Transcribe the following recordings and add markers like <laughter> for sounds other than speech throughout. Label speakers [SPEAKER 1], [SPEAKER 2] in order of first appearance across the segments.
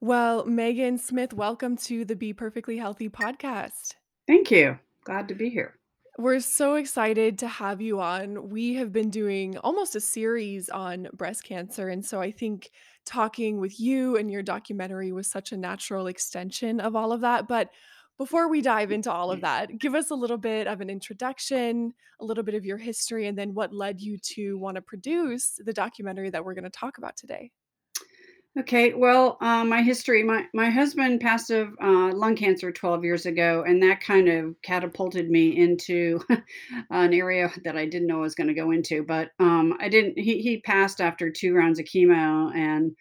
[SPEAKER 1] Well, Megan Smith, welcome to the Be Perfectly Healthy podcast.
[SPEAKER 2] Thank you. Glad to be here.
[SPEAKER 1] We're so excited to have you on. We have been doing almost a series on breast cancer. And so I think talking with you and your documentary was such a natural extension of all of that. But before we dive into all of that, give us a little bit of an introduction, a little bit of your history, and then what led you to want to produce the documentary that we're going to talk about today.
[SPEAKER 2] Okay, well, uh, my history, my my husband passed of uh, lung cancer 12 years ago, and that kind of catapulted me into <laughs> an area that I didn't know I was going to go into. But um, I didn't. He he passed after two rounds of chemo, and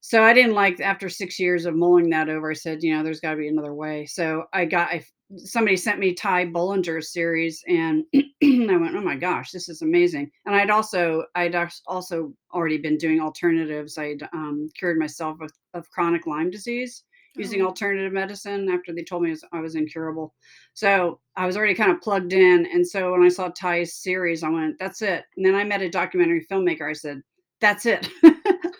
[SPEAKER 2] So I didn't like after 6 years of mulling that over, I said, you know, there's gotta be another way. So I got I somebody sent me Ty Bollinger's series and <clears throat> I went, "Oh my gosh, this is amazing." And I'd also I'd also already been doing alternatives. I'd, um, cured myself of of chronic Lyme disease using
[SPEAKER 1] Oh,
[SPEAKER 2] alternative medicine after they told me I was I was incurable. So I was already kind of plugged in, and so when I saw Ty's series, I went, "That's it." And then I met a documentary filmmaker. I said, "That's it." <laughs>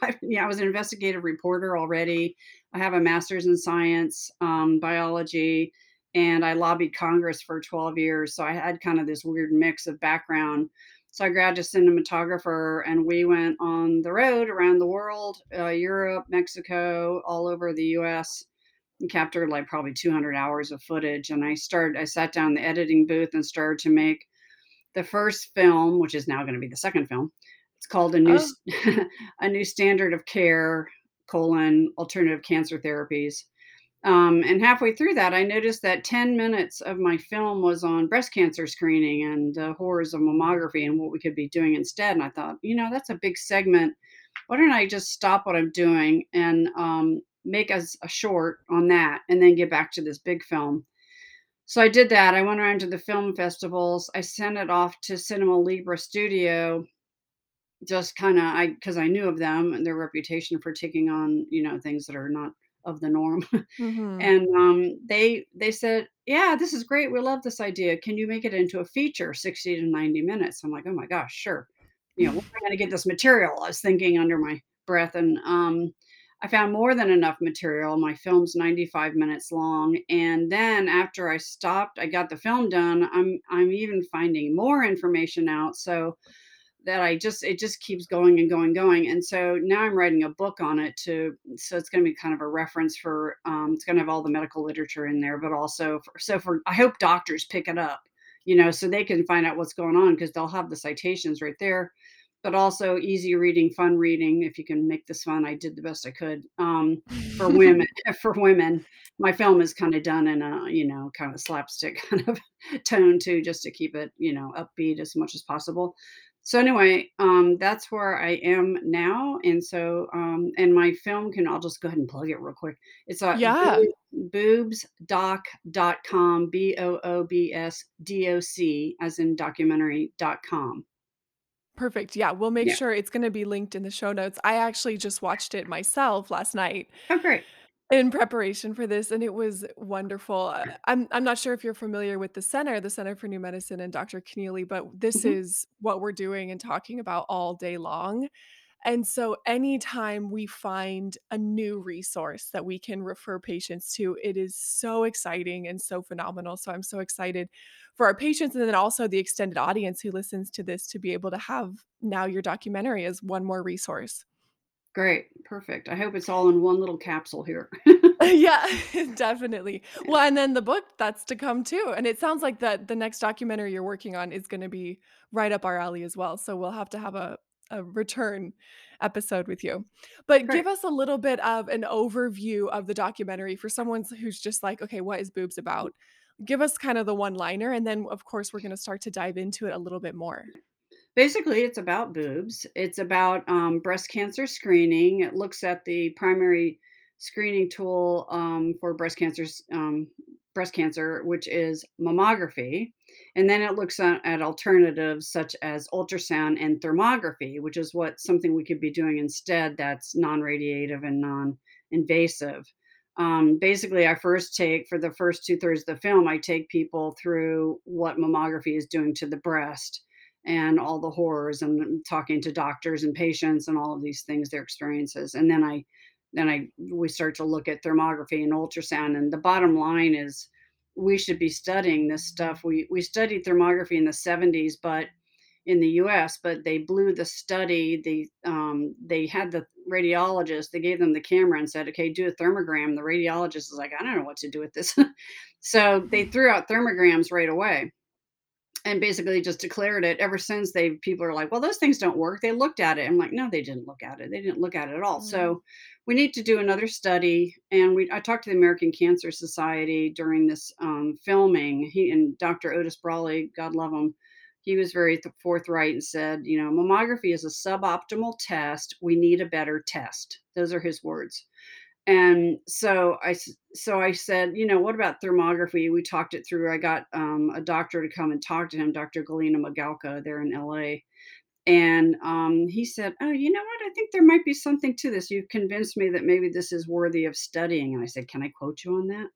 [SPEAKER 2] I, yeah, I was an investigative reporter already. I have a master's in science, um, biology, and I lobbied Congress for 12 years. So I had kind of this weird mix of background. So I graduated cinematographer, and we went on the road around the world, uh, Europe, Mexico, all over the U.S. and captured like probably 200 hours of footage. And I started, I sat down in the editing booth and started to make the first film, which is now going to be the second film. It's called a new
[SPEAKER 1] oh, <laughs>
[SPEAKER 2] a new standard of care colon alternative cancer therapies. Um, and halfway through that, I noticed that 10 minutes of my film was on breast cancer screening and the horrors of mammography and what we could be doing instead. And I thought, you know, that's a big segment. Why don't I just stop what I'm doing and um, make us a short on that and then get back to this big film? So I did that. I went around to the film festivals. I sent it off to Cinema Libre Studio, just kinda I because I knew of them and their reputation for taking on, you know, things that are not of the norm. <laughs>
[SPEAKER 1] hmm
[SPEAKER 2] And, um, they they said, "Yeah, this is great. We love this idea. Can you make it into a feature, 60 to 90 minutes?" I'm like, "Oh my gosh, sure." You know, "Where am I gonna get this material?" I was thinking under my breath, and, um, I found more than enough material. My film's 95 minutes long, and then after I stopped, I got the film done, I'm I'm even finding more information out, so that I just it just keeps going and going, and going, and so now I'm writing a book on it to so it's gonna be kind of a reference for, um it's gonna have all the medical literature in there, but also for so for I hope doctors pick it up, you know, so they can find out what's going on because they'll have the citations right there, but also easy reading, fun reading, if you can make this fun, I did the best I could, um, for <laughs> women <laughs> for women. My film is kinda done in a, you know, kind of slapstick <laughs> kind of tone too, just to keep it, you know, upbeat as much as possible. So anyway, um, that's where I am now, and so, um, and my film can I'll just go ahead and plug it real quick. It's at
[SPEAKER 1] yeah.
[SPEAKER 2] boobsdoc.com, B-O-O-B-S-D-O-C, as in documentary, dot com.
[SPEAKER 1] Perfect. Yeah, we'll make
[SPEAKER 2] Yeah.
[SPEAKER 1] sure it's gonna be linked in the show notes. I actually just watched it myself last night
[SPEAKER 2] Oh, great.
[SPEAKER 1] In preparation for this, and it was wonderful. Uh, I'm I'm not sure if you're familiar with the center, the Center for New Medicine and Dr. Connealy, but this
[SPEAKER 2] Mhm.
[SPEAKER 1] is what we're doing and talking about all day long. And so anytime we find a new resource that we can refer patients to, it is so exciting and so phenomenal. So I'm so excited for our patients and then also the extended audience who listens to this to be able to have now your documentary as one more resource.
[SPEAKER 2] Great, perfect. I hope it's all in one little capsule here. <laughs> <laughs>
[SPEAKER 1] Yeah, <laughs> definitely. Well, and then the book that's to come too. And it sounds like that the next documentary you're working on is going to be right up our alley as well. So we'll have to have a a return episode with you. But
[SPEAKER 2] Great.
[SPEAKER 1] give us a little bit of an overview of the documentary for someone who's just like, okay, what is boobs about? Give us kind of the one liner and then of course we're going to start to dive into it a little bit more.
[SPEAKER 2] Basically, it's about boobs. It's about, um, breast cancer screening. It looks at the primary screening tool, um, for breast cancers, um, breast cancer, which is mammography, and then it looks at at alternatives such as ultrasound and thermography, which is what something we could be doing instead that's non-radiative and non-invasive. Um, basically, I first take for the first 2 thirds of the film, I take people through what mammography is doing to the breast, and all the horrors and talking to doctors and patients and all of these things, their experiences. And then I then I we start to look at thermography and ultrasound, and the bottom line is we should be studying this stuff. We we studied thermography in the 70s, but in the US, but they blew the study. The um, they had the radiologist, they gave them the camera and said, okay, do a thermogram. The radiologist is like, I don't know what to do with this. <laughs> so they threw out thermograms right away and basically just declared it ever since they people are like well those things don't work. They looked at it i'm like no they didn't look at it. They didn't look at it at all.
[SPEAKER 1] Mm.
[SPEAKER 2] so we need to do another study and we i talked to the american cancer society during this um, filming. He and dr otis brawley god love him he was very th- forthright and said you know mammography is a suboptimal test. We need a better test. Those are his words and so I so I said, you know, what about thermography? We talked it through. I got um, a doctor to come and talk to him, Dr. Galina Migalko, there in LA. And um, he said, Oh, you know what? I think there might be something to this. You've convinced me that maybe this is worthy of studying. And I said, Can I quote you on that?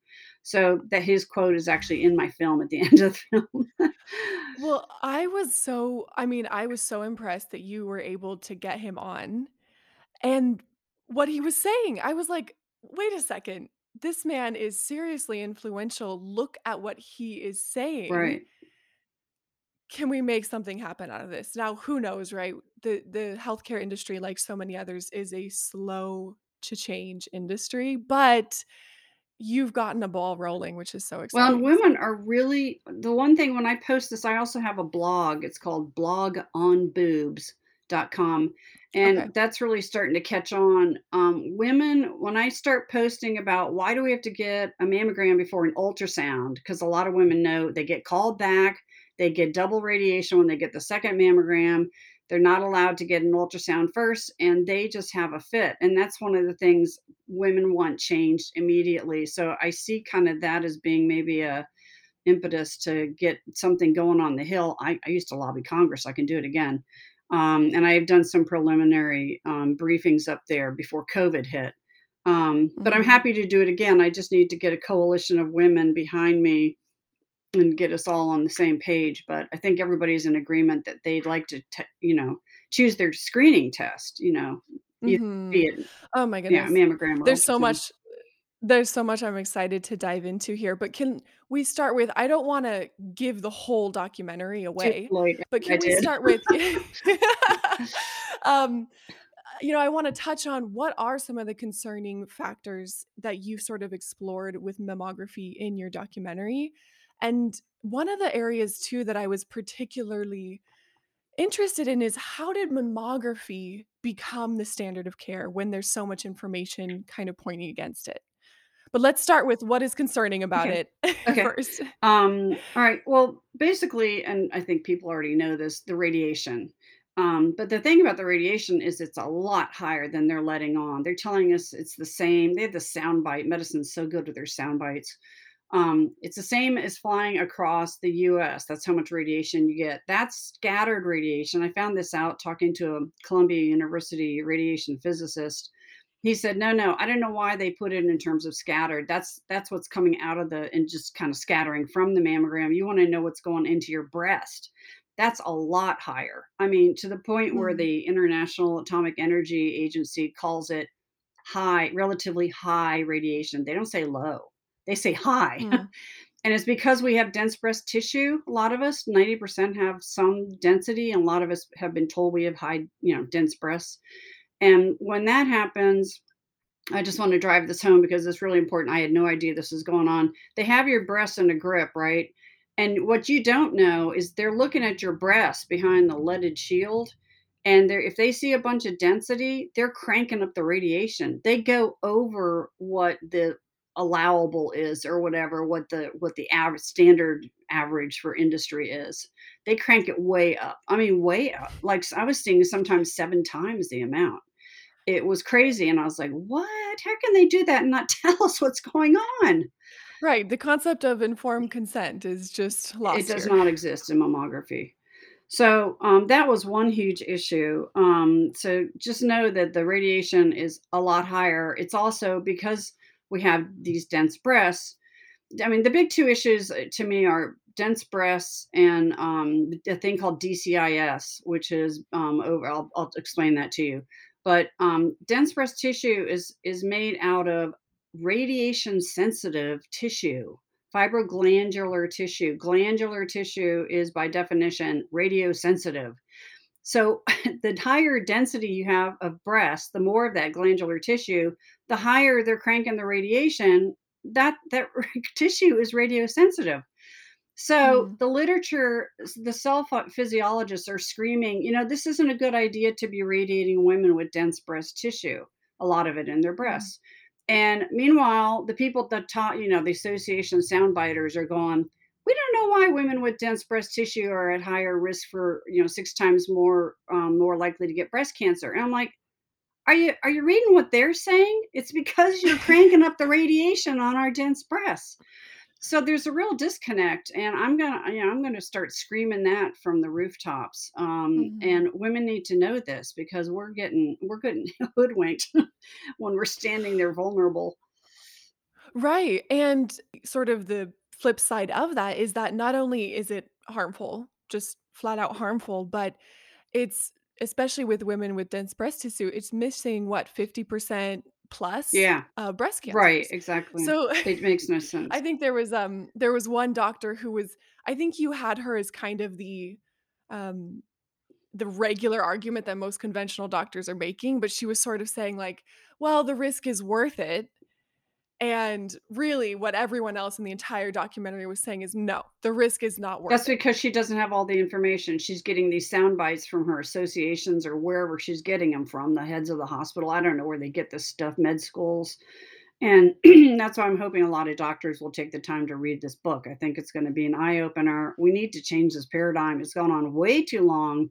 [SPEAKER 2] So that his quote is actually in my film at the <laughs> end of the film.
[SPEAKER 1] Well, I was so I mean, I was so impressed that you were able to get him on, and what he was saying, I was like, "Wait a second, this man is seriously influential, look at what he is saying.
[SPEAKER 2] right.
[SPEAKER 1] Can we make something happen out of this?" Now, who knows, right? The the healthcare industry, like so many others, is a slow to change industry, but you've gotten a ball rolling, which is so exciting.
[SPEAKER 2] Well,
[SPEAKER 1] women
[SPEAKER 2] are really the one thing when I post this, I also have a blog. It's called blogonboobs.com.
[SPEAKER 1] Okay.
[SPEAKER 2] And that's really starting to catch on. Um, women, when I start posting about why do we have to get a mammogram before an ultrasound, because a lot of women know they get called back, they get double radiation when they get the second mammogram. They're not allowed to get an ultrasound first, and they just have a fit. And that's one of the things women want changed immediately. So I see kind of that as being maybe a impetus to get something going on the Hill. I, I used to lobby Congress. I can do it again. Um, and I have done some preliminary um, briefings up there before COVID hit. Um, but I'm
[SPEAKER 1] Mhm.
[SPEAKER 2] happy to do it again. I just need to get a coalition of women behind me and get us all on the same page. But I think everybody's in agreement that they'd like to, te- you know, choose their screening test. You know,
[SPEAKER 1] Mhm.
[SPEAKER 2] be it
[SPEAKER 1] Oh my
[SPEAKER 2] yeah,
[SPEAKER 1] goodness.
[SPEAKER 2] mammogram
[SPEAKER 1] There's so much there's so much I'm excited to dive into here, but can we start with I don't wanna give the whole documentary away, but
[SPEAKER 2] I
[SPEAKER 1] can we
[SPEAKER 2] did.
[SPEAKER 1] start with <laughs> <laughs> um, you know, I wanna touch on what are some of the concerning factors that you sort of explored with mammography in your documentary? And one of the areas too that I was particularly interested in is how did mammography become the standard of care when there's so much information kind of pointing against it? But let's start with what is concerning about
[SPEAKER 2] Okay.
[SPEAKER 1] it <laughs>
[SPEAKER 2] Okay.
[SPEAKER 1] first.
[SPEAKER 2] Um, all right. Well, basically, and I think people already know this, the radiation. Um, but the thing about the radiation is it's a lot higher than they're letting on. They're telling us it's the same. They have the sound bite. Medicine's so good with their sound bites. Um, it's the same as flying across the US. That's how much radiation you get. That's scattered radiation. I found this out talking to a Columbia University radiation physicist he said, "No, no, I don't know why they put it in terms of scattered. That's that's what's coming out of the and just kind of scattering from the mammogram. You want to know what's going into your breast. That's a lot higher. I mean, to the point where
[SPEAKER 1] Mm,
[SPEAKER 2] the International Atomic Energy Agency calls it high, relatively high radiation. They don't say low. They say high.
[SPEAKER 1] mm, <laughs>
[SPEAKER 2] and it's because we have dense breast tissue. A lot of us, 90% have some density, and a lot of us have been told we have high, you know, dense breasts. And when that happens, I just want to drive this home because it's really important. I had no idea this was going on. They have your breasts in a grip, right? And what you don't know is they're looking at your breast behind the leaded shield. And they're, if they see a bunch of density, they're cranking up the radiation. They go over what the allowable is or whatever, what the what the average standard average for industry is. They crank it way up. I mean, way up. <sighs> Like I was seeing sometimes seven times the amount it was crazy, and I was like, "What? How can they do that and not <laughs> tell us what's going on?"
[SPEAKER 1] right, the concept of informed consent is just lost.
[SPEAKER 2] It does
[SPEAKER 1] here.
[SPEAKER 2] not exist in mammography. So, um, that was one huge issue. Um, so just know that the radiation is a lot higher. It's also because we have these dense breasts. I mean, the big 2 issues, uh, to me are dense breasts and, um, a thing called DCIS, which is, um, over I'll I'll explain that to you. But, um, dense breast tissue is is made out of radiation sensitive tissue, fibroglandular tissue. Glandular tissue is by definition radiosensitive. So <laughs> the higher density you have of breast, the more of that glandular tissue, the higher they're cranking the radiation, that that <laughs> tissue is radiosensitive. So
[SPEAKER 1] Mm.
[SPEAKER 2] the literature, the cell physiologists are screaming, you know, this isn't a good idea to be radiating women with dense breast tissue, a lot of it in their
[SPEAKER 1] Mm.
[SPEAKER 2] breasts. And meanwhile, the people that taught, you know, the association soundbiters are going, we don't know why women with dense breast tissue are at higher risk for, you know, six times more um, more likely to get breast cancer. And I'm like, are you are you reading what they're saying? It's because you're cranking up the radiation on our dense breasts. So there's a real disconnect, and I'm gonna, you know, I'm gonna start screaming that from the rooftops. Um,
[SPEAKER 1] Mhm.
[SPEAKER 2] and women need to know this because we're getting we're getting <laughs> hoodwinked when we're standing there vulnerable.
[SPEAKER 1] Right, and sort of the flip side of that is that not only is it harmful, just flat out harmful, but it's especially with women with dense breast tissue, it's missing what, 50% plus,
[SPEAKER 2] Yeah,
[SPEAKER 1] uh, breast
[SPEAKER 2] cancer.
[SPEAKER 1] right,
[SPEAKER 2] exactly.
[SPEAKER 1] So,
[SPEAKER 2] It makes no <laughs> sense.
[SPEAKER 1] I think there was, um there was one doctor who was I think you had her as kind of the, um the regular argument that most conventional doctors are making, but she was sort of saying like, "Well, the risk is worth it." And really what everyone else in the entire documentary was saying is, "No, the risk is not
[SPEAKER 2] That's
[SPEAKER 1] worth it."
[SPEAKER 2] That's because she doesn't have all the information. She's getting these sound bites from her associations or wherever she's getting them from, the heads of the hospital. I don't know where they get this stuff, med schools. And <clears throat> that's why I'm hoping a lot of doctors will take the time to read this book. I think it's going to be an eye opener. We need to change this paradigm. It's gone on way too long.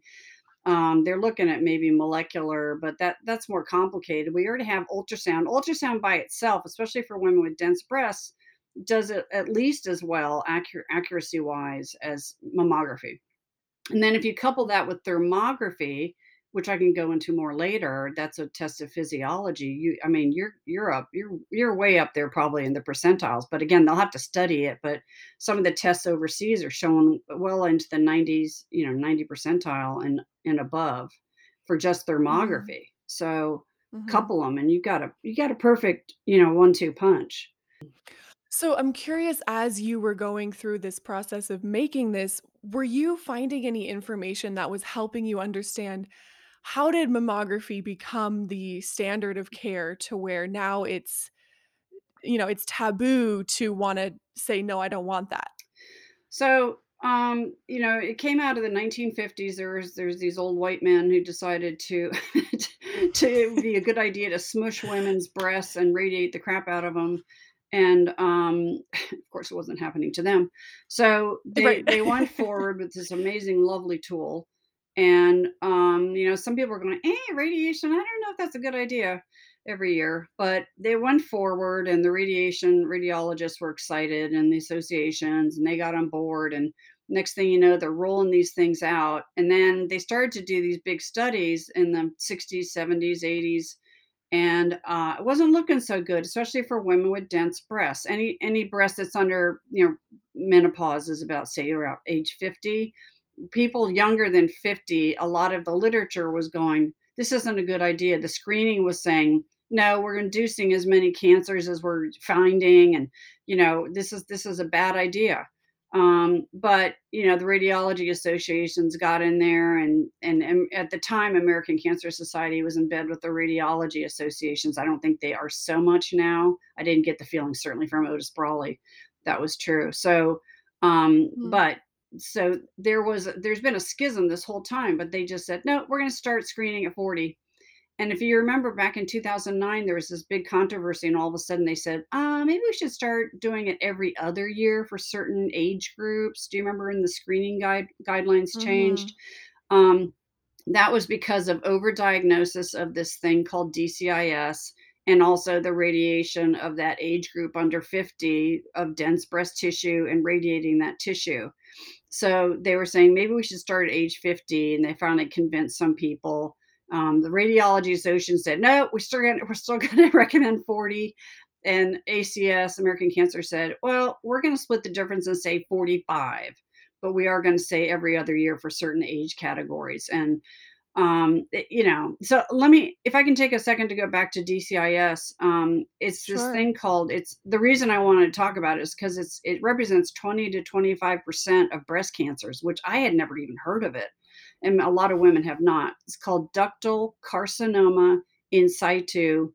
[SPEAKER 2] Um, they're looking at maybe molecular, but that that's more complicated. We already have ultrasound. Ultrasound by itself, especially for women with dense breasts, does it at least as well accurate accuracy wise as mammography. And then if you couple that with thermography, which I can go into more later, that's a test of physiology. You I mean, you're you're up you're you're way up there probably in the percentiles, but again, they'll have to study it, but some of the tests overseas are showing well into the 90s, you know, 90 percentile and and above for just
[SPEAKER 1] Mhm,
[SPEAKER 2] thermography. So
[SPEAKER 1] mhm.
[SPEAKER 2] couple them and you got a you got a perfect, you know, one-two punch.
[SPEAKER 1] So I'm curious as you were going through this process of making this, were you finding any information that was helping you understand how did mammography become the standard of care to where now it's, you know, it's taboo to wanna say, "No, I don't want that."
[SPEAKER 2] So, um, you know, it came out of the 1950s. There's there's these old white men who decided to <laughs> to it would be a good idea to smush women's breasts and radiate the crap out of them. And um, <laughs> of course, it wasn't happening to them. So they
[SPEAKER 1] Right.
[SPEAKER 2] they went forward with this amazing, lovely tool. And um, you know, some people are going, "Eh, radiation. I don't know if that's a good idea." every year, but they went forward and the radiation radiologists were excited and the associations and they got on board and next thing you know they're rolling these things out and then they started to do these big studies in the 60s 70s 80s and uh, it wasn't looking so good especially for women with dense breasts any any breast that's under you know menopause is about say around age 50 people younger than 50, a lot of the literature was going, this isn't a good idea. The screening was saying, no, we're inducing as many cancers as we're finding, and you know, this is this is a bad idea. Um, but you know, the radiology associations got in there, and, and and at the time, American Cancer Society was in bed with the radiology associations. I don't think they are so much now. I didn't get the feeling certainly from Otis Brawley that was true. So, um,
[SPEAKER 1] Mm,
[SPEAKER 2] but so there was there's been a schism this whole time, but they just said, "No, we're gonna start screening at 40." And if you remember back in 2009, there was this big controversy, and all of a sudden they said, "Uh, maybe we should start doing it every other year for certain age groups." Do you remember when the screening guide guidelines changed?
[SPEAKER 1] mhm,
[SPEAKER 2] Um, that was because of overdiagnosis of this thing called DCIS and also the radiation of that age group under 50 of dense breast tissue and radiating that tissue. So they were saying maybe we should start at age 50, and they finally convinced some people. Um, the radiology association said, no, we're still gonna, we're still <laughs> going to recommend 40. And ACS, American Cancer, said, well, we're going to split the difference and say 45, but we are going to say every other year for certain age categories. And Um, you know, so let me if I can take a second to go back to DCIS, um, it's this thing called it's the reason I wanted to talk about it is because it's it represents 20 to 25% of breast cancers, which I had never even heard of it, and a lot of women have not. It's called ductal carcinoma in situ.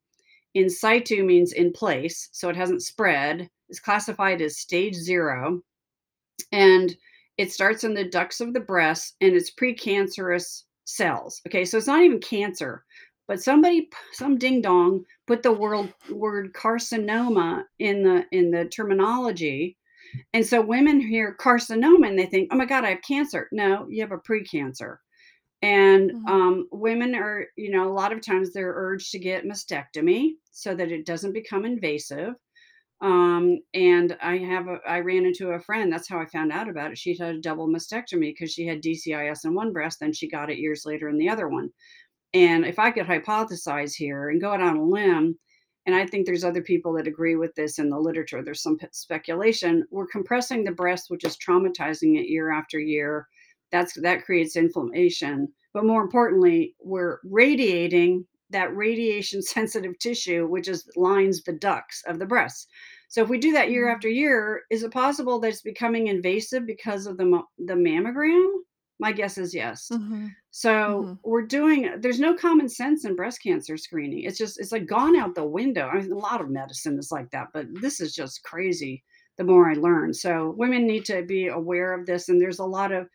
[SPEAKER 2] In situ means in place, so it hasn't spread. It's classified as stage 0, and it starts in the ducts of the breast, and it's precancerous cells. Okay, so it's not even cancer, but somebody some ding dong put the world word carcinoma in the in the terminology, and so women hear carcinoma and they think, "Oh my god, I have cancer." No, you have a precancer. And,
[SPEAKER 1] Mhm.
[SPEAKER 2] um, women are you know, a lot of times they're urged to get mastectomy so that it doesn't become invasive. Um, and I have a I ran into a friend, that's how I found out about it. She'd had a double mastectomy because she had DCIS in one breast, then she got it years later in the other one. And if I could hypothesize here and go out on a limb, and I think there's other people that agree with this in the literature, there's some speculation, we're compressing the breast, which is traumatizing it year after year. That's that creates inflammation, but more importantly, we're radiating that radiation <laughs> sensitive tissue, which is lines the ducts of the breasts. So if we do that year after
[SPEAKER 1] Mhm.
[SPEAKER 2] year, is it possible that it's becoming invasive because of the the mammogram? My guess is yes.
[SPEAKER 1] Mhm.
[SPEAKER 2] So
[SPEAKER 1] Mhm.
[SPEAKER 2] we're doing there's no common sense in breast cancer screening. It's just it's, like, gone out the window. I mean, a lot of medicine is like that, but this is just crazy the more I learn. So women need to be aware of this, and there's a lot of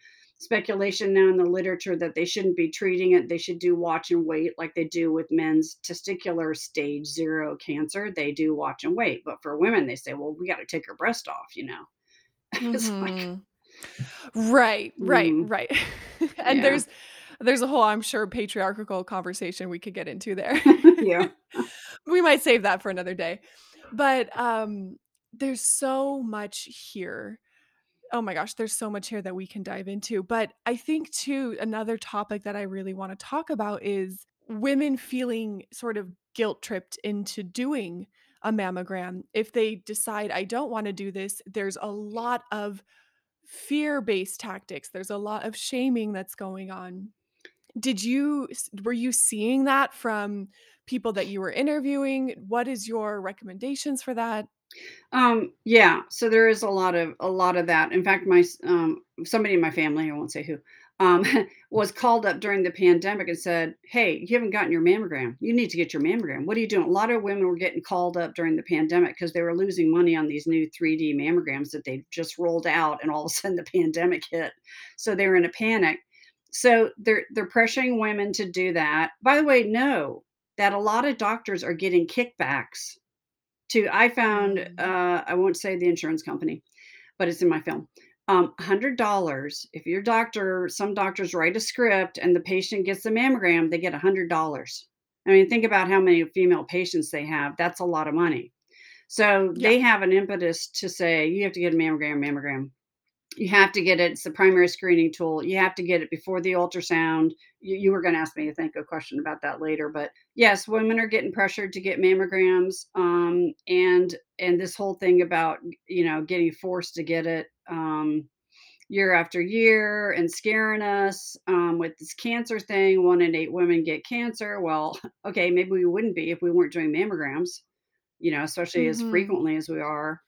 [SPEAKER 2] speculation now in the literature that they shouldn't be treating it. They should do watch and wait like they do with men's testicular stage 0 cancer. They do watch and wait, but for women, they say, "Well, we gotta take her breast off," you know? <laughs> It's like
[SPEAKER 1] Mhm. Right, right,
[SPEAKER 2] Mm.
[SPEAKER 1] right. <laughs> And
[SPEAKER 2] Yeah.
[SPEAKER 1] there's there's a whole, I'm sure, patriarchal conversation we could get into there. <laughs>
[SPEAKER 2] Yeah.
[SPEAKER 1] We might save that for another day. But, um, there's so much here. Oh my gosh, there's so much here that we can dive into, but I think too, another topic that I really wanna talk about is women feeling sort of guilt tripped into doing a mammogram. If they decide, "I don't wanna do this," there's a lot of fear-based tactics. There's a lot of shaming that's going on. Did you were you seeing that from people that you were interviewing? What is your recommendations for that?
[SPEAKER 2] Um, yeah, so there is a lot of a lot of that. In fact, my um, somebody in my family, I won't say who, um, <laughs> was called up during the pandemic and said, "Hey, you haven't gotten your mammogram. You need to get your mammogram. What are you doing?" A lot of women were getting called up during the pandemic because they were losing money on these new 3D mammograms that they just rolled out, and all of a sudden the pandemic hit. So they were in a panic. So they're they're pressuring women to do that. By the way, know that a lot of doctors are getting kickbacks to I found,
[SPEAKER 1] Mm.
[SPEAKER 2] uh, I won't say the insurance company, but it's in my film. Um, $100 if your doctor some doctors write a script and the patient gets a mammogram, they get a $100. I mean, think about how many female patients they have. That's a lot of money. So
[SPEAKER 1] Yeah.
[SPEAKER 2] they have an impetus to say, "You have to get a mammogram, mammogram. You have to get it. It's the primary screening tool. You have to get it before the ultrasound." You you were gonna ask me, I think, a question about that later, but yes, women are getting pressured to get mammograms, um, and and this whole thing about, you know, getting forced to get it, um, year after year and scaring us, um, with this cancer thing. 1 in 8 women get cancer. Well, <laughs> okay, maybe we wouldn't be if we weren't doing mammograms, you know, especially as
[SPEAKER 1] Mhm.
[SPEAKER 2] frequently as we are.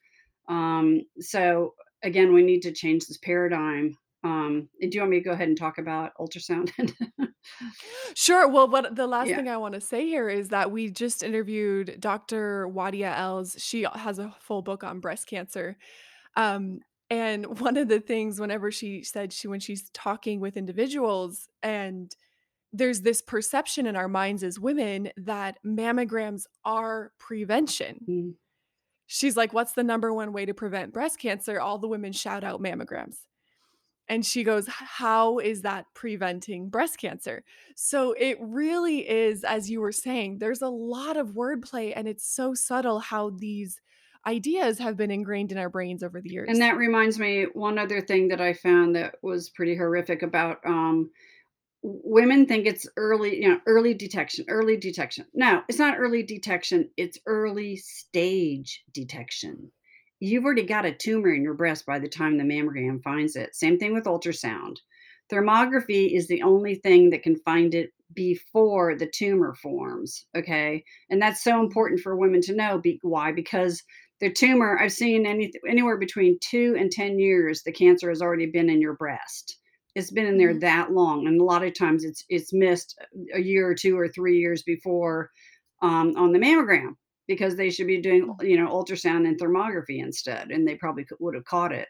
[SPEAKER 2] Um, so again, we need to change this paradigm. Um, do you want me to go ahead and talk about ultrasound? <laughs>
[SPEAKER 1] Sure. Well, what the last
[SPEAKER 2] Yeah.
[SPEAKER 1] thing I wanna say here is that we just interviewed Doctor Wadia Els. She has a full book on breast cancer. Um, and <laughs> one of the things whenever she said she when she's talking with individuals, and there's this perception in our minds as women that mammograms are prevention.
[SPEAKER 2] Mm.
[SPEAKER 1] She's like, "What's the number 1 way to prevent breast cancer?" All the women shout out mammograms. And she goes, how is that preventing breast cancer?" So it really is, as you were saying, there's a lot of wordplay, and it's so subtle how these ideas have been ingrained in our brains over the years.
[SPEAKER 2] And that reminds me, one other thing that I found that was pretty horrific about, um, women think it's early, you know, early detection, early detection. No, it's not early detection, it's early stage detection. You've already got a tumor in your breast by the time the mammogram finds it. Same thing with ultrasound. Thermography is the only thing that can find it before the tumor forms, okay? And that's so important for women to know. Be why? Because the tumor I've seen any anywhere between 2 and 10 years, the cancer has already been in your breast. It's been in there
[SPEAKER 1] Mhm.
[SPEAKER 2] that long, and a lot of times it's it's missed a year or 2 or 3 years before, um, on the mammogram because they should be doing,
[SPEAKER 1] Mm.
[SPEAKER 2] you know, ultrasound and thermography instead, and they probably could would have caught it.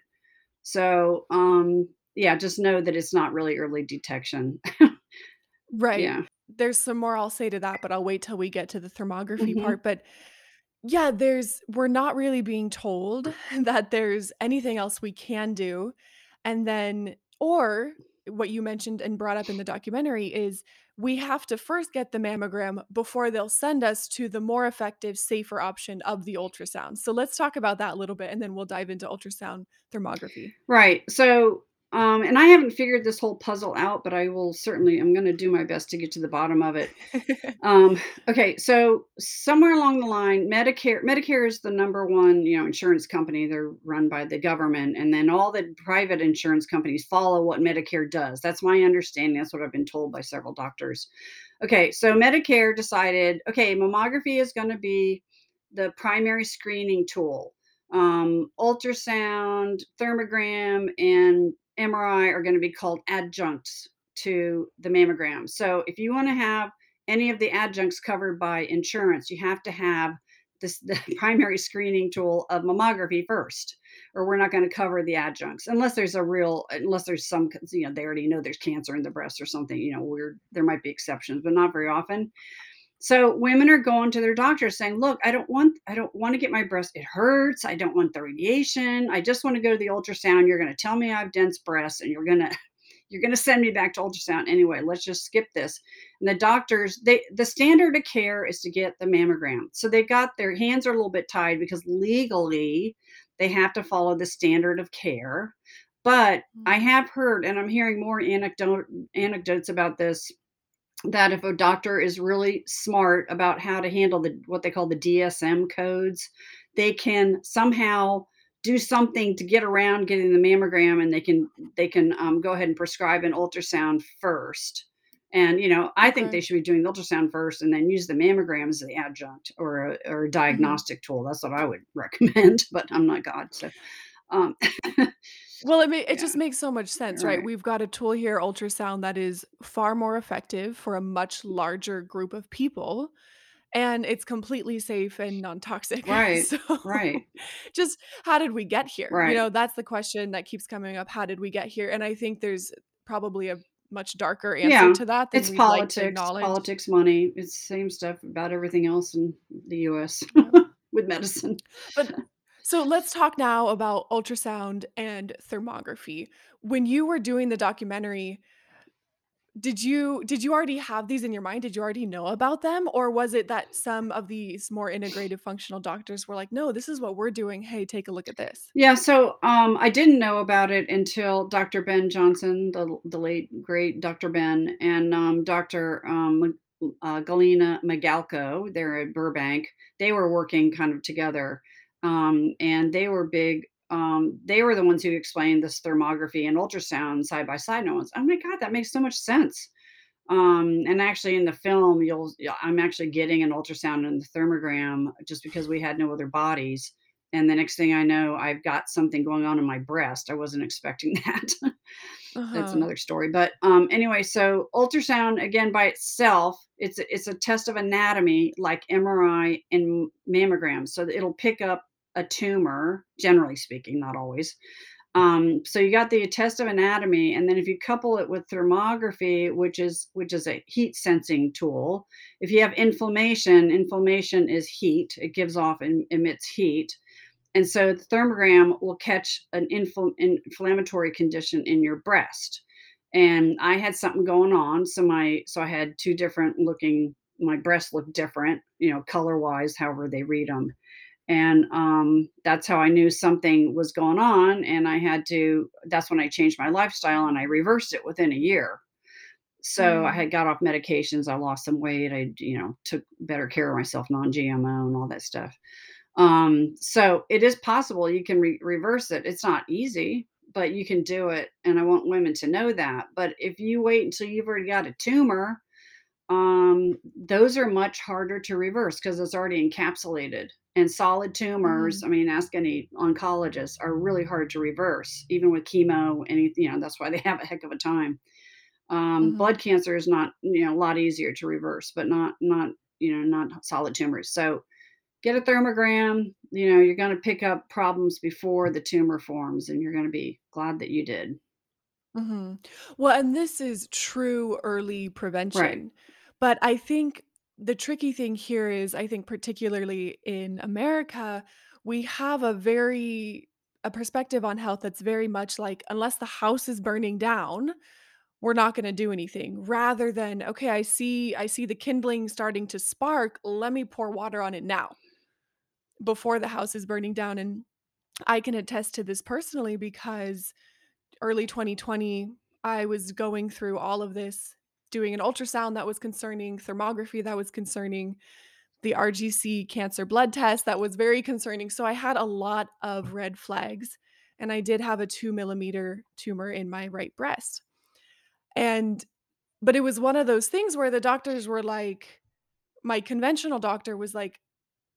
[SPEAKER 2] So, um, yeah, just know that it's not really early detection. <laughs>
[SPEAKER 1] Right.
[SPEAKER 2] Yeah.
[SPEAKER 1] There's some more I'll say to that, but I'll wait till we get to the thermography
[SPEAKER 2] Mhm.
[SPEAKER 1] part, but yeah, there's we're not really being told <laughs> that there's anything else we can do, and then or what you mentioned and brought up in the documentary is we have to first get the mammogram before they'll send us to the more effective, safer option of the ultrasound. So let's talk about that a little bit, and then we'll dive into ultrasound thermography.
[SPEAKER 2] Right. So, um, and I haven't figured this whole puzzle out, but I will certainly I'm gonna do my best to get to the bottom of it. <laughs> Um, okay, so somewhere along the line, Medicare Medicare is the number one, you know, insurance company. They're run by the government, and then all the private insurance companies follow what Medicare does. That's my understanding. That's what I've been told by several doctors. Okay, so Medicare decided, okay, mammography is going to be the primary screening tool. Um, ultrasound, thermogram, and MRI are going to be called adjuncts to the mammogram. So if you want to have any of the adjuncts covered by insurance, you have to have this <laughs> the primary screening tool of mammography first, or we're not going to cover the adjuncts unless there's a real unless there's some you know they already know there's cancer in the breast or something. You know, weird. There might be exceptions, but not very often. So women are going to their doctors saying, "Look, I don't want I don't want to get my breast. It hurts. I don't want the radiation. I just want to go to the ultrasound. You're going to tell me I have dense breasts, and you're going <laughs> to you're going to send me back to ultrasound anyway. Let's just skip this." And the doctors, they the standard of care is to get the mammogram. So they've got their hands are a little bit tied because legally they have to follow the standard of care. But I
[SPEAKER 1] Mm,
[SPEAKER 2] have heard, and I'm hearing more anecdote anecdotes about this that if a doctor is really smart about how to handle the what they call the DSM codes, they can somehow do something to get around getting the mammogram and they can they can um, go ahead and prescribe an ultrasound first. And you know, I think
[SPEAKER 1] okay.
[SPEAKER 2] they should be doing the ultrasound first and then use the mammogram as the adjunct or a, or a
[SPEAKER 1] Mhm.
[SPEAKER 2] diagnostic tool. That's what I would <laughs> recommend, but I'm not God, so um, <laughs>
[SPEAKER 1] Well, it ma it
[SPEAKER 2] yeah,
[SPEAKER 1] just makes so much sense, right?
[SPEAKER 2] right,
[SPEAKER 1] We've got a tool here, ultrasound, that is far more effective for a much larger group of people, and it's completely safe and non-toxic. <laughs>
[SPEAKER 2] right,
[SPEAKER 1] So,
[SPEAKER 2] right, <laughs>
[SPEAKER 1] just how did we get here? You
[SPEAKER 2] right.
[SPEAKER 1] know, that's the question that keeps coming up, how did we get here? And I think there's probably a much darker answer
[SPEAKER 2] Yeah,
[SPEAKER 1] to that than
[SPEAKER 2] it's
[SPEAKER 1] we'd like to
[SPEAKER 2] politics,
[SPEAKER 1] acknowledge.
[SPEAKER 2] politics, money. It's the same stuff about everything else in the US
[SPEAKER 1] Yeah. <laughs>
[SPEAKER 2] with medicine.
[SPEAKER 1] But so let's talk now about ultrasound and thermography. When you were doing the documentary, Did you did you already have these in your mind? Did you already know about them? Or was it that some of these more integrative functional doctors were like, "No, this is what we're doing. Hey, take a look at this."
[SPEAKER 2] Yeah, so, um, I didn't know about it until Doctor Ben Johnson, the the late great Doctor Ben, and, um, Doctor, um, uh, Galina Migalko, they're at Burbank. They were working kind of together, um, and they were big um, they were the ones who explained this thermography and ultrasound side by side, No one's, "Oh my god, that makes so much sense." Um, and actually in the film, you'll I'm actually getting an ultrasound and the thermogram just because we had no other bodies. And the next thing I know, I've got something going on in my breast. I wasn't expecting <laughs> that. That's
[SPEAKER 1] Uh-huh.
[SPEAKER 2] another story. But um, anyway, so ultrasound again by itself, it's it's a test of anatomy like MRI and mammogram. So it'll pick up a tumor, generally speaking, not always, um, so you got the test of anatomy, and then if you couple it with thermography, which is which is a heat sensing tool, if you have inflammation, inflammation is heat. It gives off and emits heat. And so the thermogram will catch an infl- inflammatory condition in your breast. And I had something going on, so my so I had two different looking. My breasts looked different, you know, color wise, however they read them and um, that's how I knew something was going on. And I had to. That's when I changed my lifestyle and I reversed it within a year. So I
[SPEAKER 1] Mm,
[SPEAKER 2] had got off medications. I lost some weight. I, you know, took better care of myself, non-GMO, and all that stuff. Um, so it is possible you can re- reverse it. It's not easy, but you can do it, and I want women to know that, but if you wait until you've already got a tumor, um, those are much harder to reverse because it's already encapsulated, and solid tumors,
[SPEAKER 1] Mhm.
[SPEAKER 2] I mean, ask any oncologist, are really hard to reverse, even with chemo, any you know, that's why they have a heck of a time. Um,
[SPEAKER 1] Mhm.
[SPEAKER 2] blood cancer is not, you know, a lot easier to reverse, but not not, you know, not solid tumors, so, get a thermogram, you know, you're gonna pick up problems before the tumor forms, and you're gonna be glad that you did.
[SPEAKER 1] Mhm. Well, and this is true early
[SPEAKER 2] Right.
[SPEAKER 1] prevention, but I think the tricky thing here is, I think particularly in America, we have a very a perspective on health that's very much like, "Unless the house is burning down, we're not gonna do anything," rather than, "Okay, I see I see the kindling starting to spark, let me pour water on it now" before the house is burning down, and I can attest to this personally because early 2020, I was going through all of this, doing an ultrasound that was concerning, thermography that was concerning, the RGC cancer blood test that was very concerning, so I had a lot of red flags, and I did have a 2 millimeter tumor in my right breast. And but it was one of those things where the doctors were like my conventional doctor was like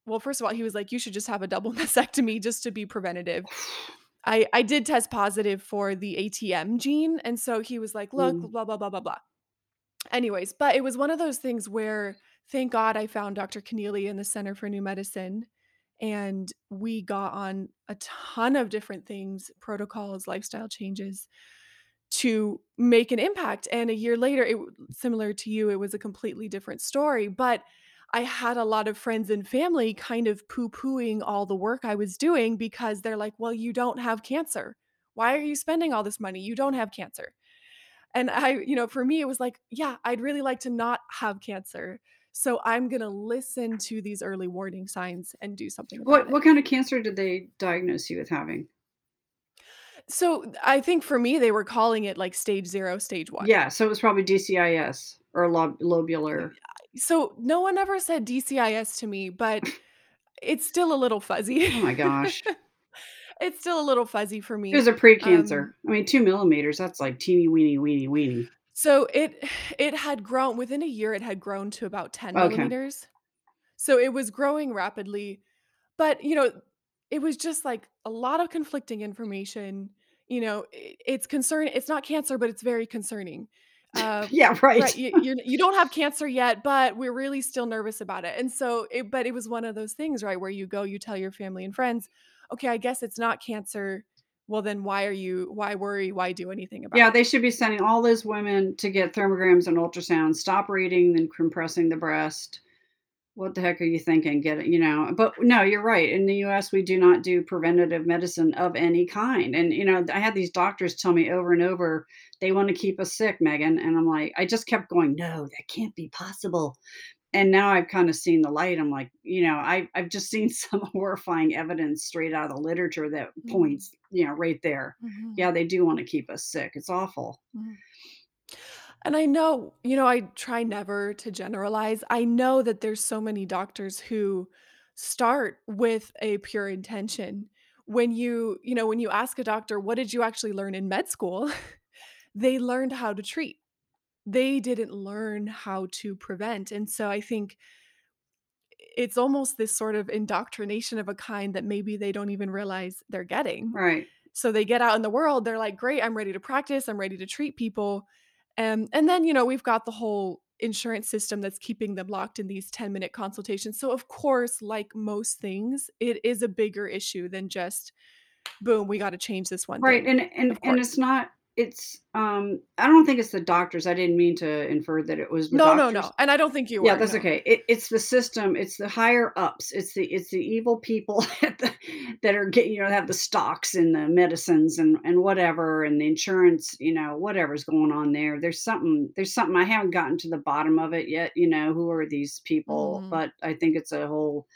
[SPEAKER 1] well, first of all, he was like, "You should just have a double <laughs> mastectomy just to be preventative." I I did test positive for the ATM gene, and so he was like, "Look,
[SPEAKER 2] Mm.
[SPEAKER 1] blah, blah, blah, blah, blah." Anyways, but it was one of those things where, thank God I found Dr. Connealy in the Center for New Medicine, and we got on a ton of different things, protocols, lifestyle changes, to make an impact, and a year later, it similar to you, it was a completely different story, but I had a lot of friends and family kind of poo-pooing all the work I was doing because they're like, "Well, you don't have cancer. Why are you spending all this money? You don't have cancer." And I you know, for me, it was like, "Yeah, I'd really like to not have cancer, so I'm gonna listen to these early warning signs and do something about
[SPEAKER 2] What
[SPEAKER 1] it."
[SPEAKER 2] what kinda cancer did they diagnose you with having?
[SPEAKER 1] So, I think for me, they were calling it, like, stage 0, stage 1.
[SPEAKER 2] Yeah, so it was probably DCIS or lob lobular.
[SPEAKER 1] So, no one ever said DCIS to me, but <laughs> it's still a little fuzzy.
[SPEAKER 2] Oh my gosh. <laughs>
[SPEAKER 1] It's still a little fuzzy for me.
[SPEAKER 2] It
[SPEAKER 1] me,
[SPEAKER 2] was a
[SPEAKER 1] um
[SPEAKER 2] precancer. I mean, 2 millimeters, that's like teeny weeny, weeny, weeny.
[SPEAKER 1] So, it it had grown within a year, it had grown to about 10
[SPEAKER 2] Okay.
[SPEAKER 1] millimeters. So, it was growing rapidly, but, you know, it was just, like, a lot of conflicting information, you know, i it's concern it's not cancer, but it's very concerning. Uh, <laughs>
[SPEAKER 2] Yeah, right.
[SPEAKER 1] right, you you're you don't have cancer yet, but we're really still nervous about it, and so it but it was one of those things, right, where you go, you tell your family and friends, "Okay, I guess it's not cancer." Well, then why are you why worry? Why do anything about
[SPEAKER 2] Yeah,
[SPEAKER 1] it?
[SPEAKER 2] Yeah, they should be sending all those women to get thermograms and ultrasounds, stop reading and compressing the breast. What the heck are you thinking? Get it you know? But no, you're right, in the US, we do not do preventative medicine of any kind, and, you know, I had these doctors tell me over and over, "They wanna keep us sick, Megan," and I'm like I just kept going, "No, that can't be possible." And now I've kinda seen the light, I'm like, you know, I I've just <laughs> seen some horrifying evidence straight out of the literature that
[SPEAKER 1] Mm.
[SPEAKER 2] points, you know, right there.
[SPEAKER 1] Mhm.
[SPEAKER 2] Yeah, they do wanna keep us sick, it's awful.
[SPEAKER 1] Mhm. And I know you know, I try never to generalize. I know that there's so many doctors who start with a pure intention. When you you know, when you ask a doctor, "What did you actually learn in med school?" <laughs> They learned how to treat. They didn't learn how to prevent, and so I think it's almost this sort of indoctrination of a kind that maybe they don't even realize they're getting.
[SPEAKER 2] Right.
[SPEAKER 1] So they get out in the world, they're like, "Great, I'm ready to practice, I'm ready to treat people." And and then, you know, we've got the whole insurance system that's keeping them locked in these ten-minute consultations, so of course, like most things, it is a bigger issue than just, "Boom, we gotta change this one
[SPEAKER 2] Right,
[SPEAKER 1] thing."
[SPEAKER 2] and and and it's not it's, um I don't think it's the doctors, I didn't mean to infer that it was
[SPEAKER 1] No, no,
[SPEAKER 2] doctors.
[SPEAKER 1] no, and I don't think you were
[SPEAKER 2] Yeah,
[SPEAKER 1] were,
[SPEAKER 2] that's
[SPEAKER 1] no.
[SPEAKER 2] okay. It it's the system, it's the higher ups, it's the it's the evil people <laughs> the that are getting you know, have the stocks and the medicines and and whatever, and the insurance, you know, whatever's going on there. There's something there's something I haven't gotten to the bottom of it yet, you know, who are these people,
[SPEAKER 1] Mhm.
[SPEAKER 2] but I think it's a whole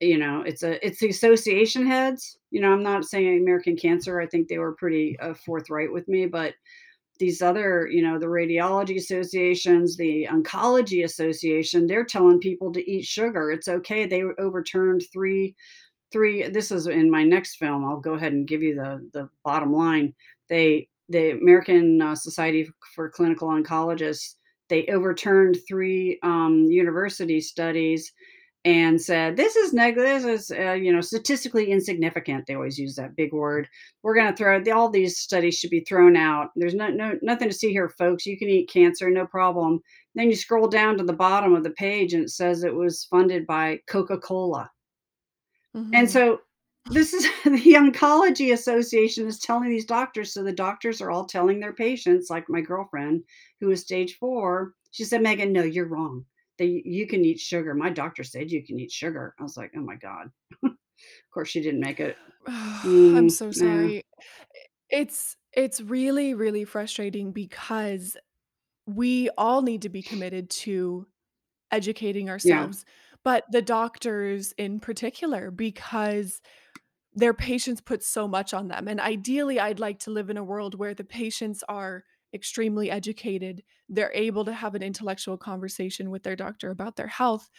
[SPEAKER 2] you know, it's a it's the association heads. You know, I'm not saying American Cancer, I think they were pretty, uh, forthright with me, but these other, you know, the radiology associations, the oncology association, they're telling people to eat sugar. It's okay. They overturned 3 3 this is in my next film, I'll go ahead and give you the the bottom line. they the American, uh, Society for Clinical Oncologists, they overturned 3, um, university studies and said, "This is neg this is, uh, you know, statistically insignificant." They always use that big word. "We're gonna throw the all these studies should be thrown out. There's no no nothing to see here, folks. You can eat cancer, no problem." Then you scroll down to the bottom of the page, and it says it was funded by Coca-Cola. And
[SPEAKER 1] Mhm.
[SPEAKER 2] so this is <laughs> the Oncology Association is telling these doctors, so the doctors are all telling their patients, like my girlfriend who is stage 4, she said, "Megan, no, you're wrong. That you can eat sugar. My doctor said you can eat sugar." I was like, "Oh my god." <laughs> Of course, she didn't make it. <sighs>
[SPEAKER 1] I'm
[SPEAKER 2] Mm,
[SPEAKER 1] so
[SPEAKER 2] yeah,
[SPEAKER 1] sorry. It's it's really, really frustrating because we all need to be committed to educating
[SPEAKER 2] yeah,
[SPEAKER 1] ourselves, but the doctors in particular, because their patients put so much on them, and ideally, I'd like to live in a world where the patients are extremely educated, they're able to have an intellectual conversation with their doctor about their health,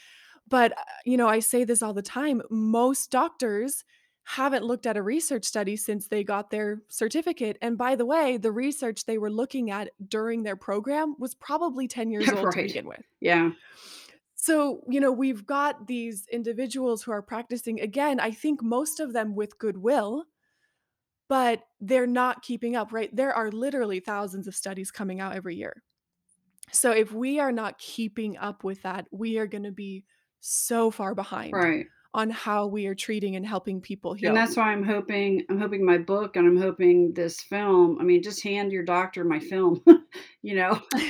[SPEAKER 1] but, uh, you know, I say this all the time, most doctors haven't looked at a research study since they got their certificate, and by the way, the research they were looking at during their program was probably 10 <laughs> years old to begin with.
[SPEAKER 2] Yeah,
[SPEAKER 1] So, you know, we've got these individuals who are practicing, again, I think most of them with goodwill, but they're not keeping up, right? There are literally thousands of studies coming out every year. So if we are not keeping up with that, we are gonna be so far behind
[SPEAKER 2] right.
[SPEAKER 1] on how we are treating and helping people
[SPEAKER 2] here.
[SPEAKER 1] And
[SPEAKER 2] that's why I'm hoping I'm hoping my book and I'm hoping this film I mean, just hand your doctor my film, <laughs> you know? <laughs>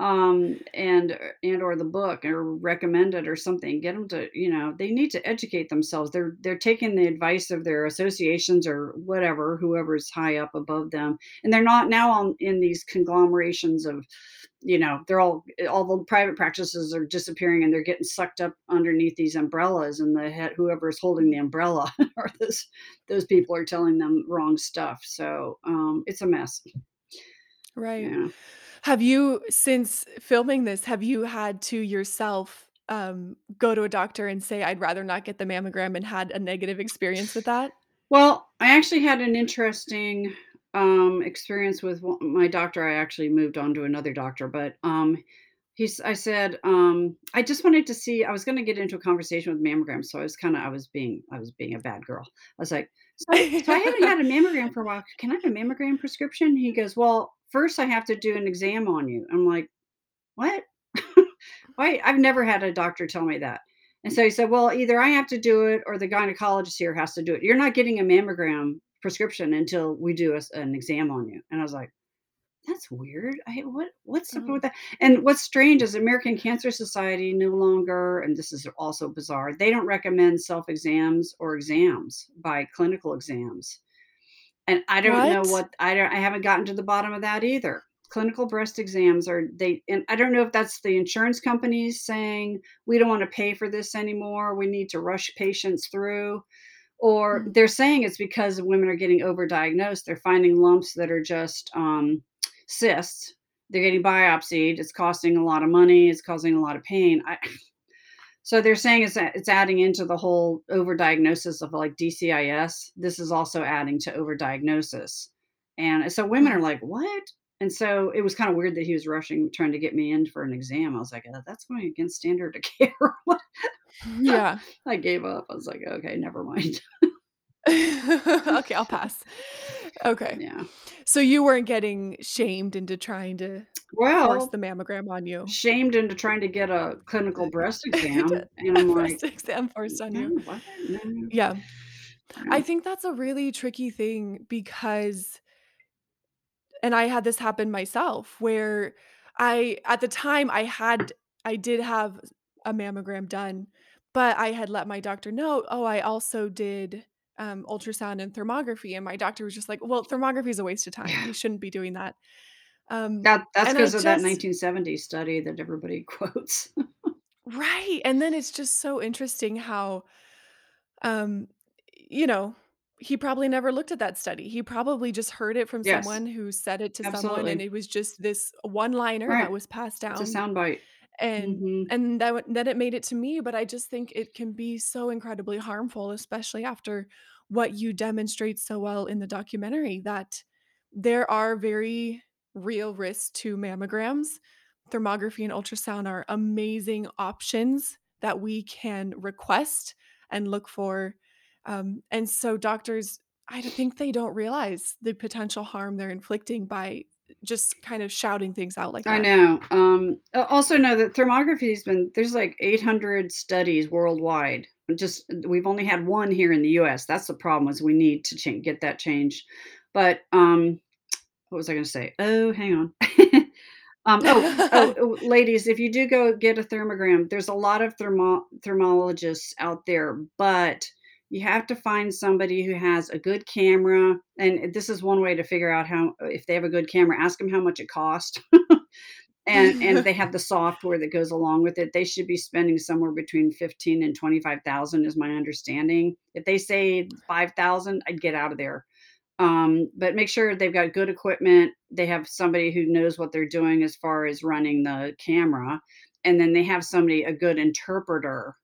[SPEAKER 2] um, and and or the book or recommend it or something. Get them to, you know, they need to educate themselves. They're they're taking the advice of their associations or whatever, whoever's high up above them, and they're not now on in these conglomerations of, you know, they're all all the private practices are disappearing and they're getting sucked up underneath these umbrellas, and the head whoever's holding the umbrella <laughs> or those those people are telling them wrong stuff. So um, it's a mess.
[SPEAKER 1] Right.
[SPEAKER 2] Yeah.
[SPEAKER 1] Have you since filming this, have you had to yourself, um, go to a doctor and say, "I'd rather not get the mammogram," and had a negative experience with that?
[SPEAKER 2] Well, I actually had an interesting, um, experience with one my doctor. I actually moved on to another doctor, but, um, he's I said, um, I just wanted to see I was gonna get into a conversation with mammograms, so I was kinda I was being I was being a bad girl. I was like, "So so I haven't had a mammogram <laughs> for a while. Can I have a mammogram prescription?" He goes, "Well, first I have to do an exam on you." I'm like, "What?" <laughs> Why I've never had a doctor tell me that. And so he said, "Well, either I have to do it or the gynecologist here has to do it. You're not getting a mammogram prescription until we do a an exam on you." And I was like, "That's weird. I what what's up
[SPEAKER 1] Mhm.
[SPEAKER 2] with that?" And what's strange is American Cancer Society no longer and this is also bizarre, they don't recommend self-exams or exams by clinical exams. And I don't know
[SPEAKER 1] What?
[SPEAKER 2] what I don't I haven't gotten to the bottom of that either. Clinical breast exams are they and I don't know if that's the insurance companies saying, "We don't wanna pay for this anymore, we need to rush patients through," or
[SPEAKER 1] Mhm.
[SPEAKER 2] they're saying it's because women are getting overdiagnosed, they're finding lumps that are just, um, cysts, they're getting biopsied, it's costing a lot of money, it's causing a lot of pain. I so they're saying it's it's adding into the whole overdiagnosis of, like, DCIS. This is also adding to overdiagnosis. And so women are like, "What?" And so it was kinda weird that he was rushing trying to get me in for an exam. I was like, "Uh, that's going against standard of <laughs> care."
[SPEAKER 1] Yeah. <laughs>
[SPEAKER 2] I gave up. I was like, "Okay, never mind." <laughs>
[SPEAKER 1] Okay, I'll pass. Okay.
[SPEAKER 2] Yeah.
[SPEAKER 1] So you weren't getting shamed into trying to force
[SPEAKER 2] Well,
[SPEAKER 1] the mammogram on you?
[SPEAKER 2] shamed into trying to get a clinical <laughs> breast exam, <laughs> and I'm like,
[SPEAKER 1] exam forced on
[SPEAKER 2] "No,
[SPEAKER 1] you.
[SPEAKER 2] what? No."
[SPEAKER 1] Yeah.
[SPEAKER 2] Yeah.
[SPEAKER 1] I think that's a really tricky thing because and I had this happen myself where I at the time I had I did have a mammogram done, but I had let my doctor know, "Oh, I also did, um, ultrasound and thermography," and my doctor was just like, "Well, thermography is a waste of time.
[SPEAKER 2] Yeah.
[SPEAKER 1] You shouldn't be doing that." Um,
[SPEAKER 2] That that's because of that
[SPEAKER 1] just
[SPEAKER 2] 1970s study that everybody <laughs> quotes.
[SPEAKER 1] Right, and then it's just so interesting how, um, you know, he probably never looked at that study. He probably just heard it from
[SPEAKER 2] Yes,
[SPEAKER 1] someone who said it to someone, and it was just this one-liner that was passed down.
[SPEAKER 2] It's a soundbite.
[SPEAKER 1] And
[SPEAKER 2] Mhm.
[SPEAKER 1] and that then it made it to me, but I just think it can be so incredibly harmful, especially after what you demonstrate so well in the documentary that there are very real risks to mammograms. Thermography and ultrasound are amazing options that we can request and look for, um, and so doctors, i think they don't realize the potential harm they're inflicting by just kind of shouting things out like that.
[SPEAKER 2] I know, um, also know that thermography has been there's, like, 800 studies worldwide, just we've only had 1 here in the US, that's the problem is we need to chan get that changed, but, um, what was I gonna say? Oh, hang on. <laughs> Um, oh oh <laughs> oh, ladies, if you do go get a thermogram, there's a lot of thermo thermologists out there, but you have to find somebody who has a good camera, and this is one way to figure out how if they have a good camera, ask them how much it cost. <laughs> And and they have <laughs> the software that goes along with it, they should be spending somewhere between 15 and 25,000 is my understanding. If they say 5,000, I'd get out of there. Um, but make sure they've got good equipment, they have somebody who knows what they're doing as far as running the camera, and then they have somebody a good interpreter.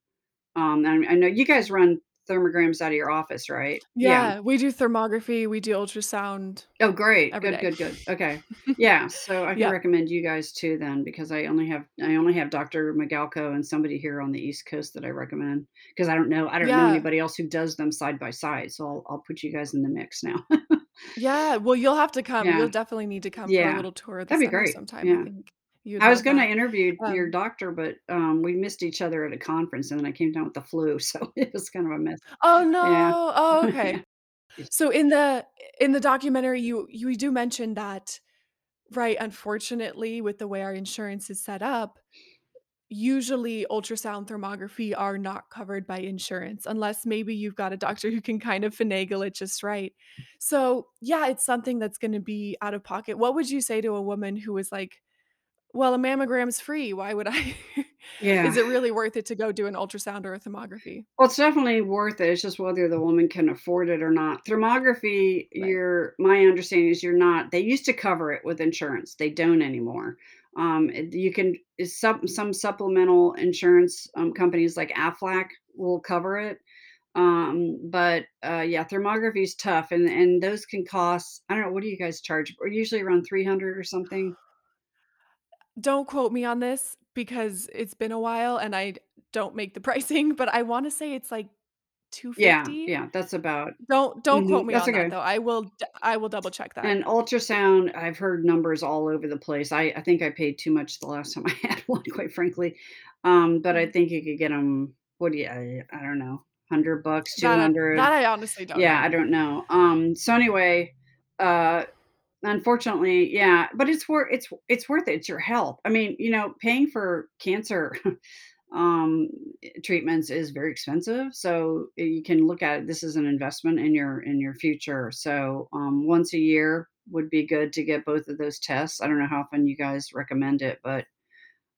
[SPEAKER 2] Um, and I know you guys run thermograms out of your office, right? Yeah.
[SPEAKER 1] Yeah, we do thermography, we do ultrasound
[SPEAKER 2] Oh, great.
[SPEAKER 1] every
[SPEAKER 2] Good,
[SPEAKER 1] day.
[SPEAKER 2] good, good. Okay. <laughs> Yeah, so I can
[SPEAKER 1] Yep.
[SPEAKER 2] recommend you guys too then because I only have I only have Doctor Migalko and somebody here on the East Coast that I recommend because I don't know I don't know
[SPEAKER 1] Yeah.
[SPEAKER 2] anybody else who does them side by side, so I'll I'll put you guys in the mix now.
[SPEAKER 1] Yeah, well, you'll have to <laughs> come,
[SPEAKER 2] Yeah.
[SPEAKER 1] you'll definitely need to come for a
[SPEAKER 2] Yeah.
[SPEAKER 1] little tour of the
[SPEAKER 2] That'd be great.
[SPEAKER 1] sometime, I
[SPEAKER 2] Yeah.
[SPEAKER 1] think you'd
[SPEAKER 2] I was gonna
[SPEAKER 1] that.
[SPEAKER 2] interview your
[SPEAKER 1] Um
[SPEAKER 2] doctor, but, um, we missed each other at a conference, and then I came down with the flu, <laughs> so it was kind of a mess.
[SPEAKER 1] Oh,
[SPEAKER 2] Yeah.
[SPEAKER 1] no. Oh, <laughs>
[SPEAKER 2] Yeah.
[SPEAKER 1] okay. So in the in the documentary, you you do mention that, right, unfortunately, with the way our insurance is set up, usually ultrasound thermography are not covered by insurance unless maybe you've got a doctor who can kind of finagle it just right. So, yeah, it's something that's gonna be out of pocket. What would you say to a woman who is like, "Well, a mammogram's free, why would I" <laughs>
[SPEAKER 2] Yeah.
[SPEAKER 1] Is it really worth it to go do an ultrasound or a thermography?
[SPEAKER 2] Well, it's definitely worth it, it's just whether the woman can afford it or not. Thermography,
[SPEAKER 1] Right.
[SPEAKER 2] you're my understanding is you're not they used to cover it with insurance, they don't anymore. Um, you can some some supplemental insurance, um, companies like Aflac will cover it. Um, but, uh, yeah, thermography is tough, and and those can cost I don't know, what do you guys charge? Or usually around 300 or something?
[SPEAKER 1] Don't quote me on this because it's been a while and I don't make the <laughs> pricing, but I wanna say it's, like, two
[SPEAKER 2] Yeah,
[SPEAKER 1] fifty?
[SPEAKER 2] yeah, that's about
[SPEAKER 1] Don't don't quote
[SPEAKER 2] mhm,
[SPEAKER 1] me
[SPEAKER 2] that's
[SPEAKER 1] on that,
[SPEAKER 2] okay.
[SPEAKER 1] though, I will d I will double check that.
[SPEAKER 2] And ultrasound, I've heard numbers all over the place. I I think I paid too much the last <laughs> time I had one, quite frankly. Um, but I
[SPEAKER 1] Mm.
[SPEAKER 2] think you could get them. what do you I I don't know, 100 bucks, two
[SPEAKER 1] That I
[SPEAKER 2] hundred.
[SPEAKER 1] that I honestly don't
[SPEAKER 2] Yeah, I don't know. Um, so anyway, uh, unfortunately, yeah, but it's worth it's it's worth it, it's your health. I mean, you know, paying for cancer, <laughs> um, treatments is very expensive, so you can look at it this is an investment in your in your future. So, um, once a year would be good to get both of those tests. I don't know how often you guys recommend it, but,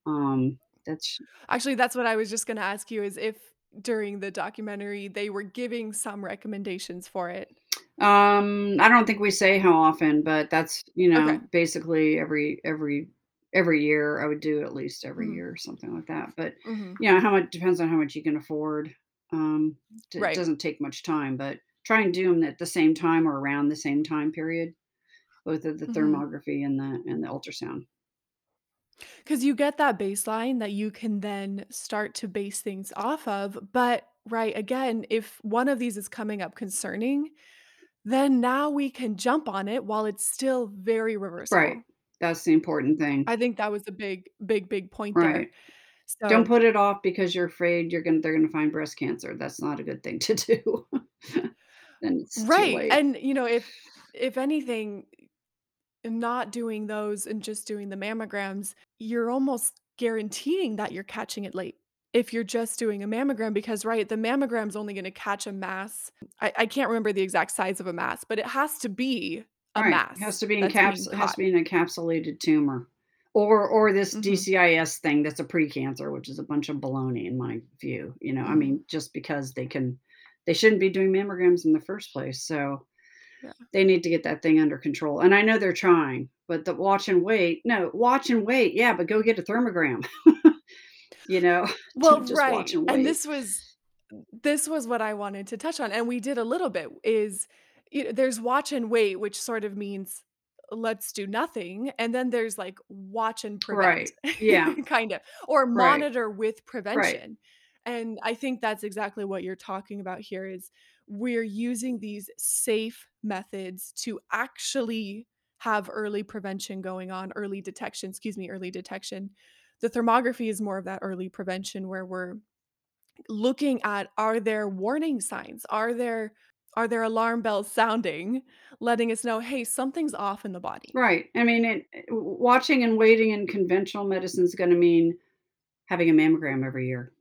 [SPEAKER 2] um, that's
[SPEAKER 1] Actually, that's what I was just gonna ask you is if during the documentary, they were giving some recommendations for it.
[SPEAKER 2] Um, I don't think we say how often, but that's, you
[SPEAKER 1] Okay.
[SPEAKER 2] know, basically every every every year, I would do at least every
[SPEAKER 1] Mhm.
[SPEAKER 2] year or something like that, but,
[SPEAKER 1] Mhm.
[SPEAKER 2] you know, how much depends on how much you can afford. Um, d it
[SPEAKER 1] Right.
[SPEAKER 2] doesn't take much time, but try and do them at the same time or around the same time period, both of the
[SPEAKER 1] Mhm.
[SPEAKER 2] thermography and the and the ultrasound.
[SPEAKER 1] Because you get that baseline that you can then start to base things off of, but right, again, if one of these is coming up concerning, then now we can jump on it while it's still very reversible.
[SPEAKER 2] Right.
[SPEAKER 1] reversible.
[SPEAKER 2] That's the important thing.
[SPEAKER 1] I think that was a big, big, big point there.
[SPEAKER 2] Right. Don't
[SPEAKER 1] So
[SPEAKER 2] put it off because you're afraid you're gonna they're gonna find breast cancer, that's not a good thing to do. <laughs> Then it's too
[SPEAKER 1] Right,
[SPEAKER 2] late.
[SPEAKER 1] and, you know, if if anything, not doing those and just doing the mammograms, you're almost guaranteeing that you're catching it late if you're just doing a mammogram because, right, the mammogram's only gonna catch a mass I I can't remember the exact size of a mass, but it has to be a
[SPEAKER 2] Right, it has
[SPEAKER 1] mass
[SPEAKER 2] to be
[SPEAKER 1] that's being
[SPEAKER 2] encaps it has to be an encapsulated tumor or or this
[SPEAKER 1] Mhm.
[SPEAKER 2] DCIS thing that's a precancer, which is a bunch of baloney in my view, you know, I
[SPEAKER 1] Mhm.
[SPEAKER 2] mean, just because they can they shouldn't be doing mammograms in the first place, so
[SPEAKER 1] Yeah.
[SPEAKER 2] they need to get that thing under control, and I know they're trying, but the watch and wait no, watch and wait, yeah, but go get a thermogram. <laughs> You know, <laughs>
[SPEAKER 1] Well, right,
[SPEAKER 2] and
[SPEAKER 1] and this was this was what I wanted to touch on, and we did a little bit, is, y there's watch and wait, which sort of means let's do nothing, and then there's, like, watch and prevent,
[SPEAKER 2] Right. Yeah. <laughs>
[SPEAKER 1] kind of, or
[SPEAKER 2] Right.
[SPEAKER 1] monitor with
[SPEAKER 2] Right.
[SPEAKER 1] prevention, and I think that's exactly what you're talking about here is we're using these safe methods to actually have early prevention going on, early detection, excuse me, early detection. The thermography is more of that early prevention where we're looking at are there warning signs? Are there are there alarm bells sounding, letting us know, "Hey, something's off in the body."
[SPEAKER 2] Right. I mean, it watching and waiting in conventional medicine is gonna mean having a mammogram every year.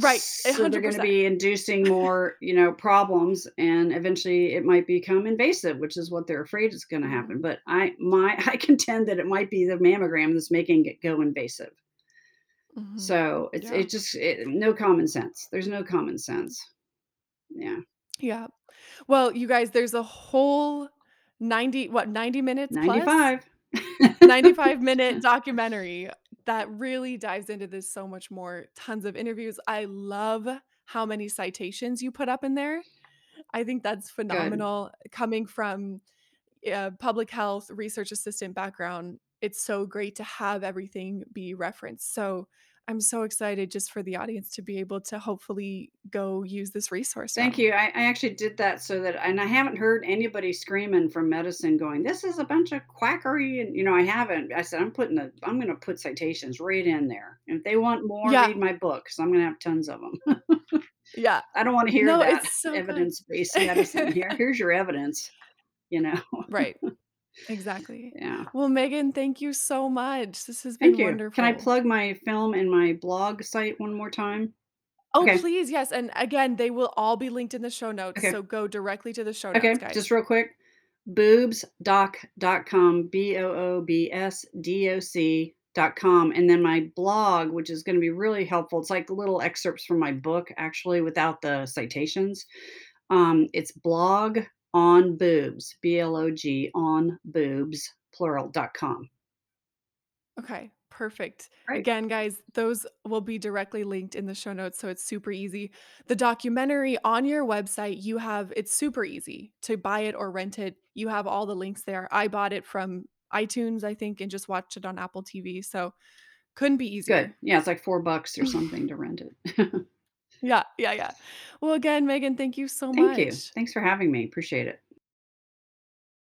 [SPEAKER 1] Right, a
[SPEAKER 2] So, they're gonna be inducing more, you know, problems, and eventually it might become invasive, which is what they're afraid is gonna
[SPEAKER 1] Mhm.
[SPEAKER 2] happen, but I my <laughs> I contend that it might be the mammogram that's making it go invasive.
[SPEAKER 1] Mhm.
[SPEAKER 2] So, it's
[SPEAKER 1] Yeah.
[SPEAKER 2] it just it no common sense. There's no common sense. Yeah.
[SPEAKER 1] Yeah. Well, you guys, there's a whole 90 what, 90 minutes plus?
[SPEAKER 2] 95. <laughs>
[SPEAKER 1] 95 minute documentary that really dives into this so much more, tons of interviews. I love how many citations you put up in there. I think that's
[SPEAKER 2] Good.
[SPEAKER 1] phenomenal coming from, uh, public health research assistant background, it's so great to have everything be referenced, so I'm so excited just for the audience to be able to hopefully go use this resource
[SPEAKER 2] Thank
[SPEAKER 1] now.
[SPEAKER 2] you. I I actually did that so that and I haven't heard anybody screaming from medicine going, "This is a bunch of quackery," and, you know, I haven't. I said, "I'm putting the I'm gonna put citations right in there. If they want more,
[SPEAKER 1] Yeah.
[SPEAKER 2] read my book 'cause I'm gonna have tons of 'em."
[SPEAKER 1] Yeah. <laughs>
[SPEAKER 2] I don't wanna hear
[SPEAKER 1] No,
[SPEAKER 2] that
[SPEAKER 1] so
[SPEAKER 2] evidence-based <laughs> medicine. "Here here's your evidence." You know?
[SPEAKER 1] Right. Exactly.
[SPEAKER 2] Yeah.
[SPEAKER 1] Well, Megan, thank you so much. This has
[SPEAKER 2] Thank
[SPEAKER 1] been
[SPEAKER 2] you. Can I plug my film and my blog site one more time?
[SPEAKER 1] Oh,
[SPEAKER 2] Okay.
[SPEAKER 1] please, yes, and again, they will all be linked in the show notes,
[SPEAKER 2] Okay.
[SPEAKER 1] so go directly to the show notes,
[SPEAKER 2] Okay,
[SPEAKER 1] guys.
[SPEAKER 2] just real quick, boobsdoc.com, B-O-O-B-S-D-O-C dot com, and then my blog, which is gonna be really helpful, it's like little excerpts from my book, actually, without the citations. Um, it's blog on boobs, B-L-O-G, on boobs, plural, dot com.
[SPEAKER 1] Okay, perfect.
[SPEAKER 2] Right.
[SPEAKER 1] Again, guys, those will be directly linked in the show notes, so it's super easy. The documentary on your website, you have it's super easy to buy it or rent it. You have all the links there. I bought it from iTunes, I think, and just watched it on Apple TV, so couldn't be easier. Good.
[SPEAKER 2] Yeah, it's like 4 bucks or <laughs> something to rent it. <laughs>
[SPEAKER 1] Yeah, yeah, yeah. Well, again, Megan, thank you so
[SPEAKER 2] Thank you.
[SPEAKER 1] much.
[SPEAKER 2] Thanks for having me. Appreciate it.